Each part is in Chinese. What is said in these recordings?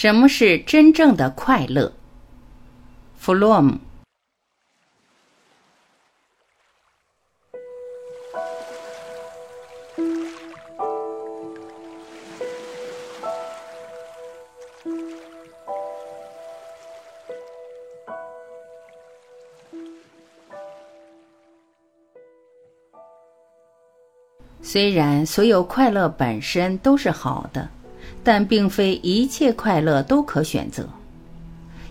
什么是真正的快乐？弗洛姆。虽然所有快乐本身都是好的，但并非一切快乐都可选择，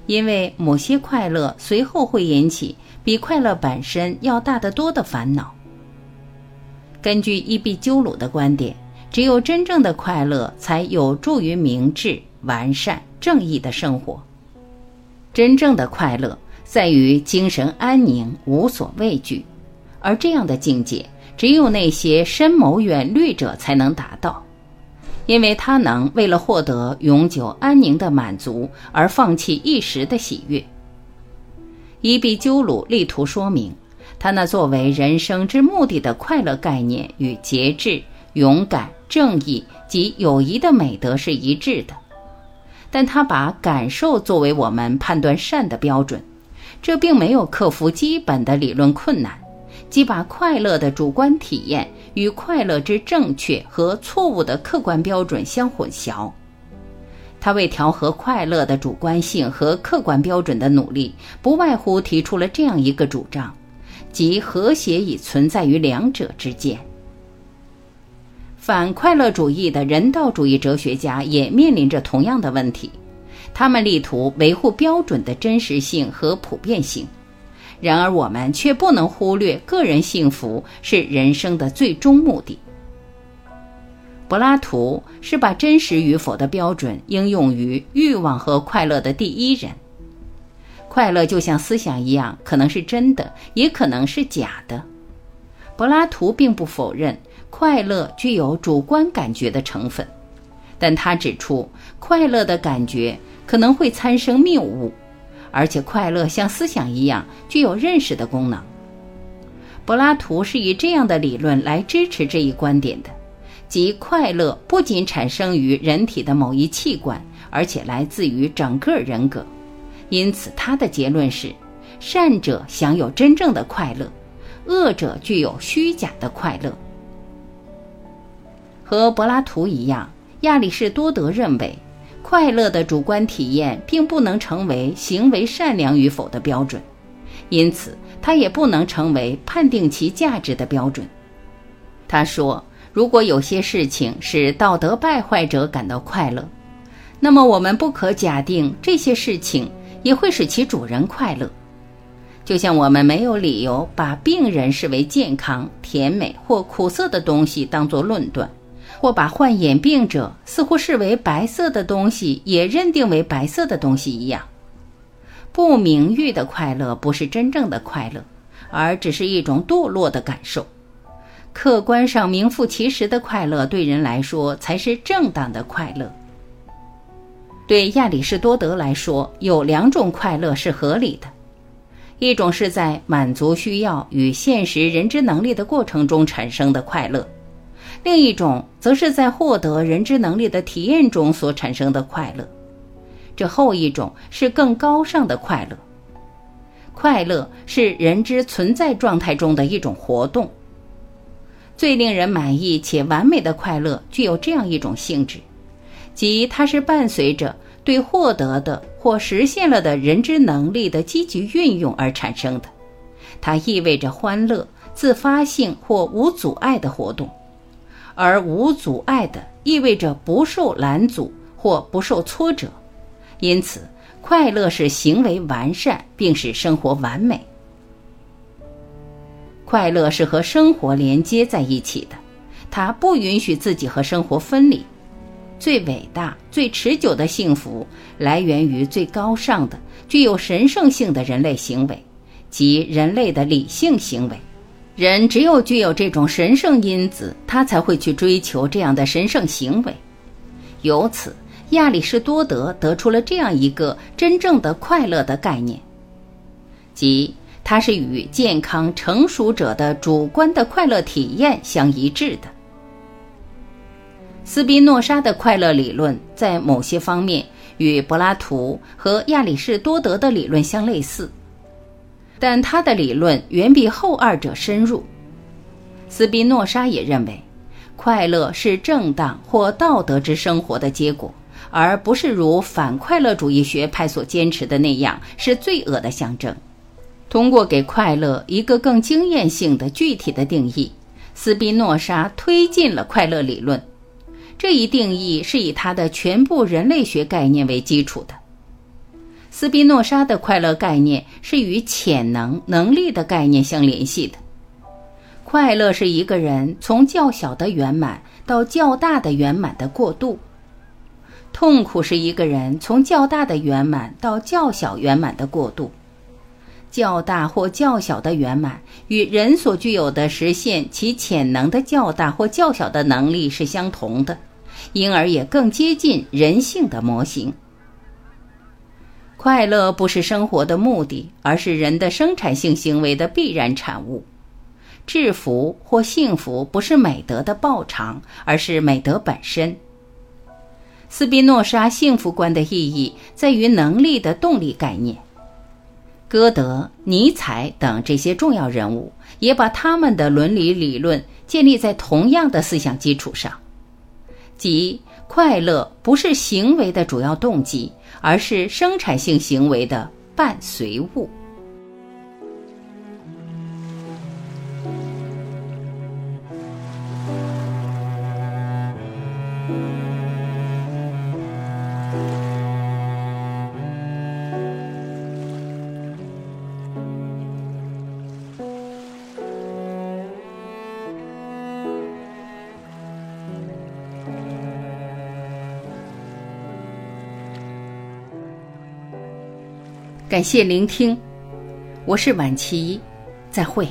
因为某些快乐随后会引起比快乐本身要大得多的烦恼。根据伊壁鸠鲁的观点，只有真正的快乐才有助于明智、完善、正义的生活。真正的快乐在于精神安宁、无所畏惧，而这样的境界。只有那些深谋远虑者才能达到，因为他能为了获得永久安宁的满足而放弃一时的喜悦。伊壁鸠鲁力图说明，他那作为人生之目的的快乐概念与节制、勇敢、正义及友谊的美德是一致的，但他把感受作为我们判断善的标准，这并没有克服基本的理论困难。即把快乐的主观体验与快乐之正确和错误的客观标准相混淆。他为调和快乐的主观性和客观标准的努力，不外乎提出了这样一个主张：即和谐已存在于两者之间。反快乐主义的人道主义哲学家也面临着同样的问题，他们力图维护标准的真实性和普遍性。然而，我们却不能忽略个人幸福是人生的最终目的。柏拉图是把真实与否的标准应用于欲望和快乐的第一人。快乐就像思想一样，可能是真的，也可能是假的。柏拉图并不否认快乐具有主观感觉的成分，但他指出，快乐的感觉可能会产生谬误。而且，快乐像思想一样具有认识的功能。柏拉图是以这样的理论来支持这一观点的，即快乐不仅产生于人体的某一器官，而且来自于整个人格。因此，他的结论是：善者享有真正的快乐，恶者具有虚假的快乐。和柏拉图一样，亚里士多德认为。快乐的主观体验并不能成为行为善良与否的标准，因此它也不能成为判定其价值的标准。他说：“如果有些事情使道德败坏者感到快乐，那么我们不可假定这些事情也会使其主人快乐。就像我们没有理由把病人视为健康、甜美或苦涩的东西当作论断。”或把患眼病者似乎视为白色的东西，也认定为白色的东西一样，不名誉的快乐不是真正的快乐，而只是一种堕落的感受。客观上名副其实的快乐，对人来说才是正当的快乐。对亚里士多德来说，有两种快乐是合理的：一种是在满足需要与现实人之能力的过程中产生的快乐。另一种则是在获得人之能力的体验中所产生的快乐，这后一种是更高尚的快乐。快乐是人之存在状态中的一种活动。最令人满意且完美的快乐具有这样一种性质，即它是伴随着对获得的或实现了的人之能力的积极运用而产生的，它意味着欢乐、自发性或无阻碍的活动。而无阻碍的意味着不受拦阻或不受挫折，因此快乐是行为完善并使生活完美。快乐是和生活连接在一起的，它不允许自己和生活分离。最伟大、最持久的幸福来源于最高尚的、具有神圣性的人类行为，即人类的理性行为。人只有具有这种神圣因子，他才会去追求这样的神圣行为。由此，亚里士多德得出了这样一个真正的快乐的概念，即它是与健康成熟者的主观的快乐体验相一致的。斯宾诺莎的快乐理论在某些方面与柏拉图和亚里士多德的理论相类似，但他的理论远比后二者深入。斯宾诺莎也认为，快乐是正当或道德之生活的结果，而不是如反快乐主义学派所坚持的那样是罪恶的象征。通过给快乐一个更经验性的具体的定义，斯宾诺莎推进了快乐理论。这一定义是以他的全部人类学概念为基础的。斯宾诺莎的快乐概念是与潜能、能力的概念相联系的。快乐是一个人从较小的圆满到较大的圆满的过渡，痛苦是一个人从较大的圆满到较小圆满的过渡。较大或较小的圆满与人所具有的实现其潜能的较大或较小的能力是相同的。因而也更接近人性的模型。快乐不是生活的目的，而是人的生产性行为的必然产物。制服或幸福不是美德的报偿，而是美德本身。斯宾诺莎幸福观的意义在于能力的动力概念。歌德、尼采等这些重要人物也把他们的伦理理论建立在同样的思想基础上。即快乐不是行为的主要动机，而是生产性行为的伴随物。感谢聆听，我是晚琪，再会。